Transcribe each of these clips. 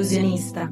Ilusionista.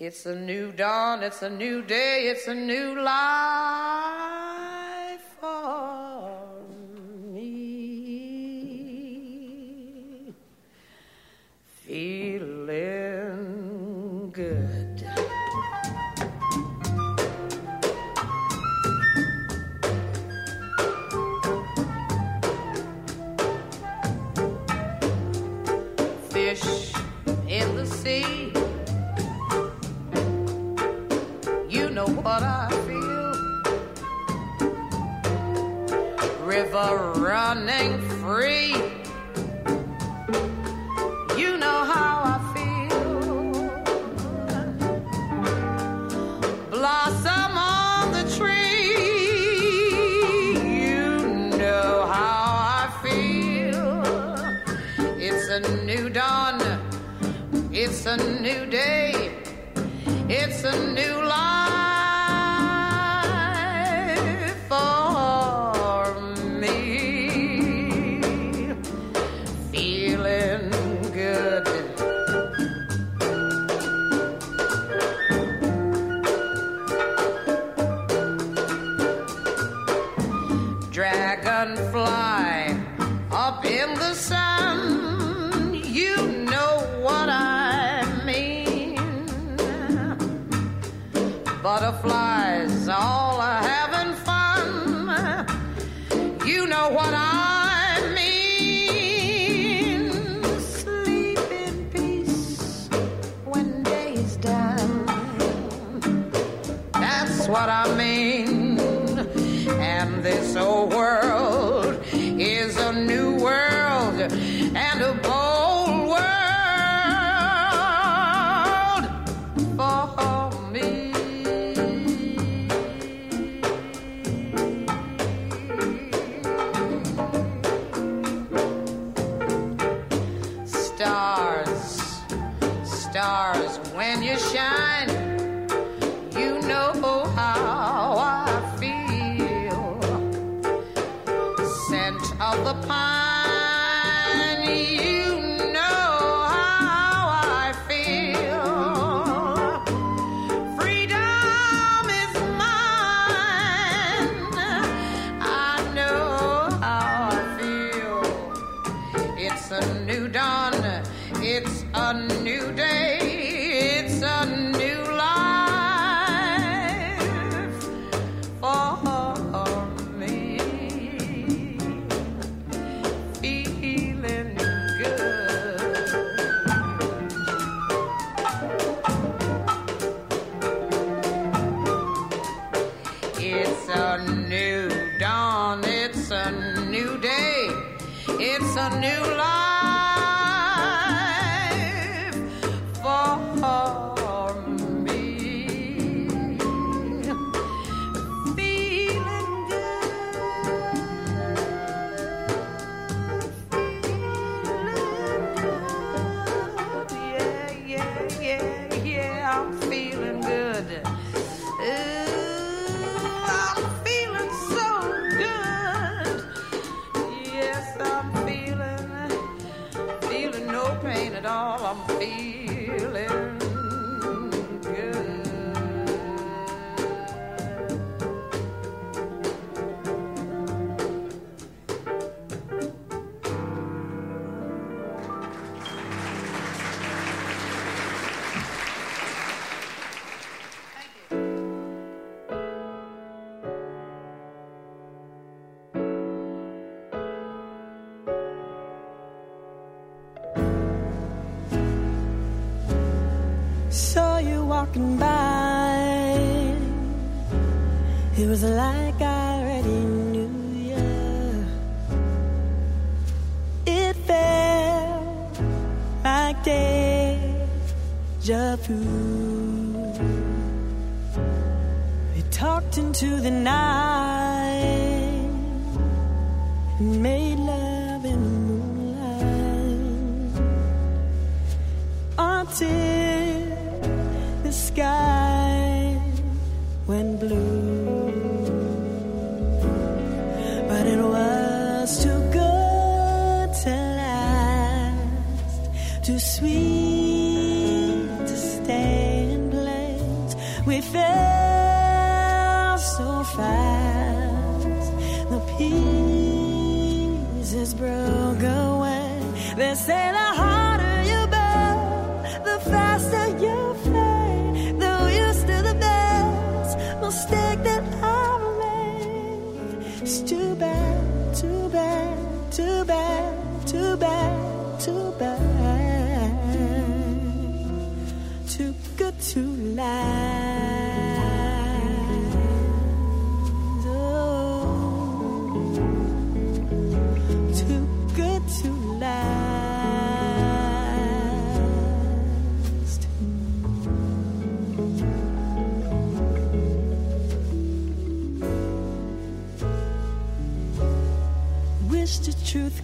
It's a new dawn, it's a new day, it's a new life. saw you walking by. It was like I already knew you. It felt like deja vu. We talked into the night.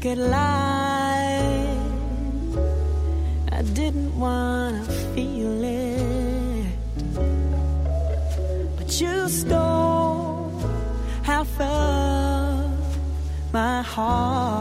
could lie. I didn't wanna feel it, but you stole half of my heart.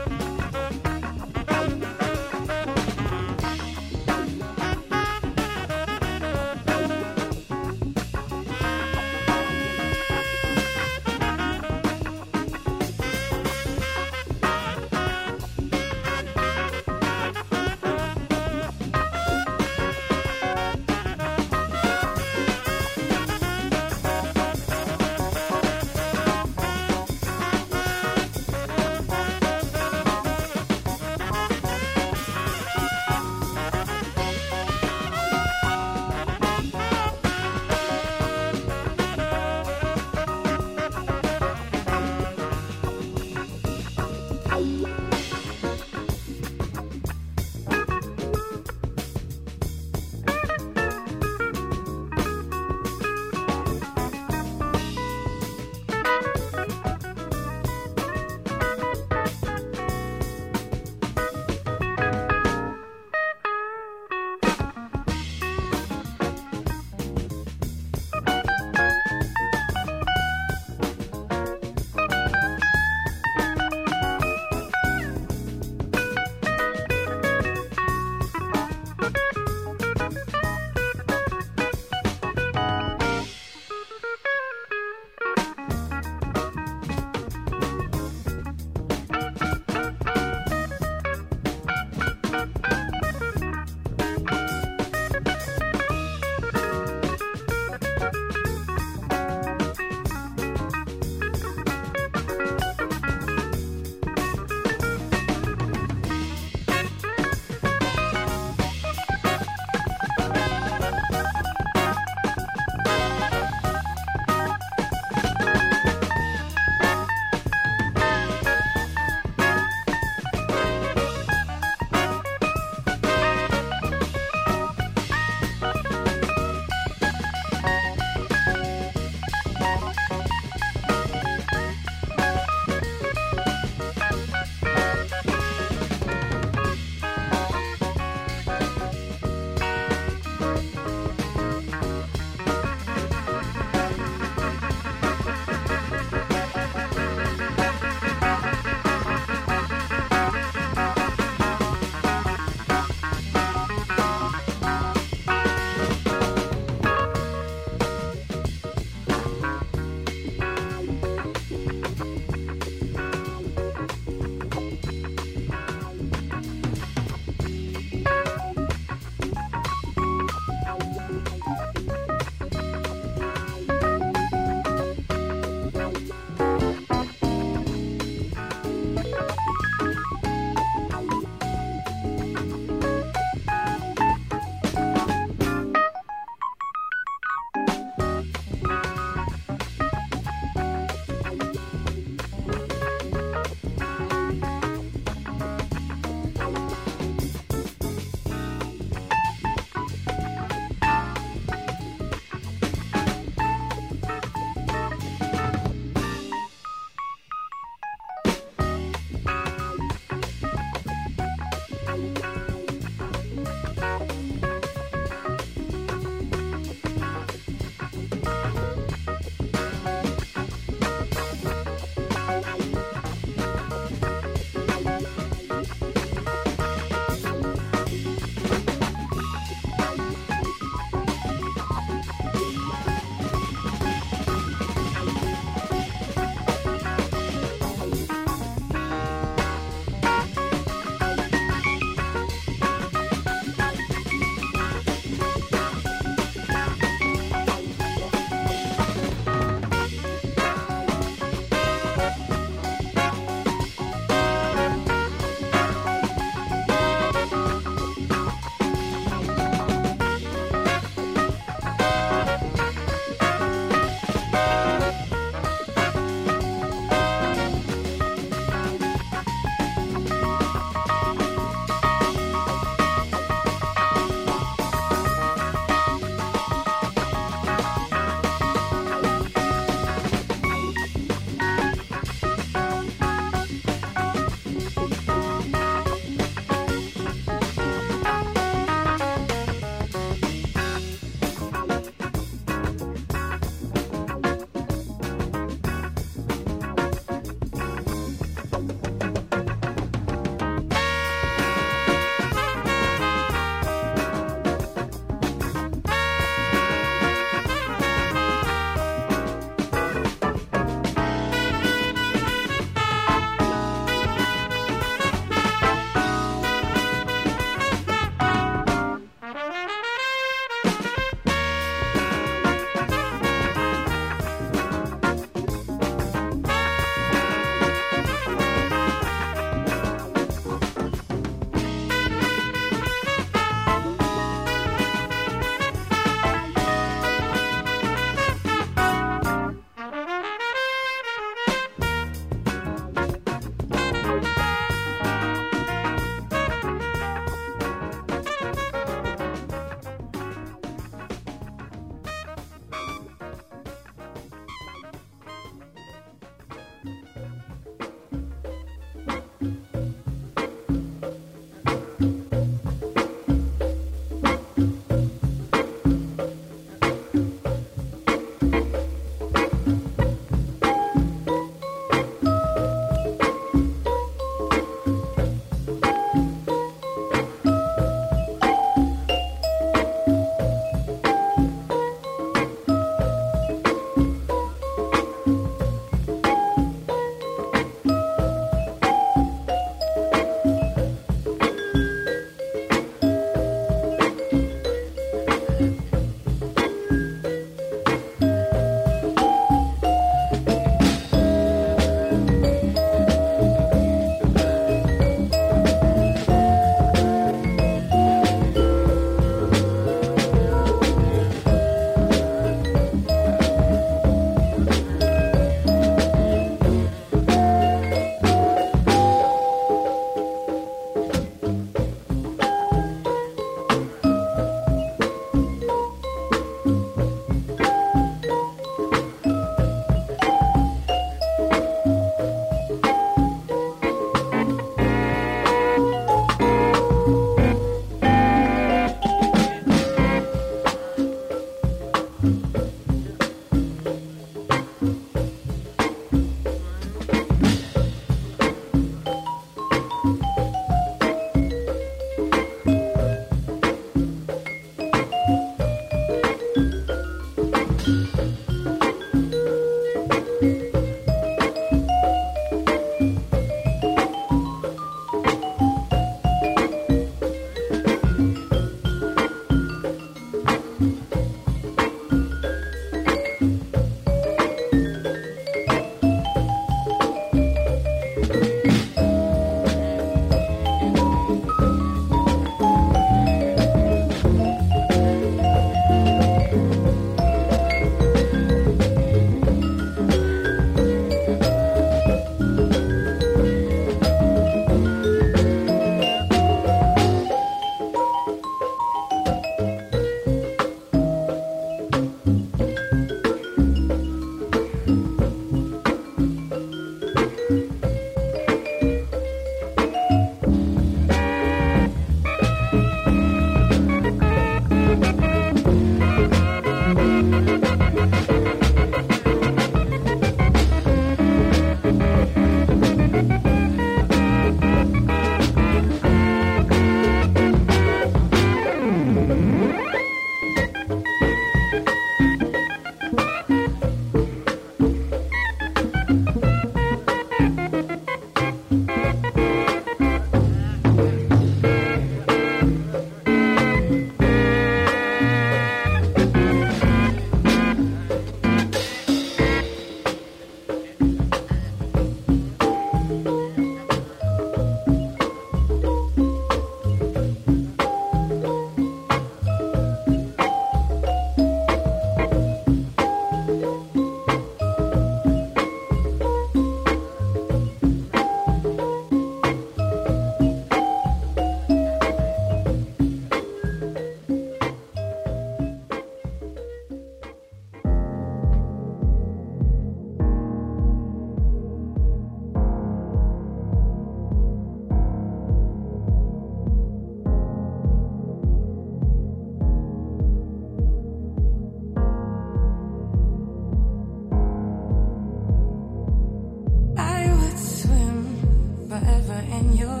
in your.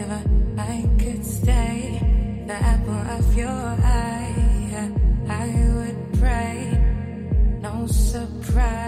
If I could stay, the apple of your eye, I would pray. No surprise.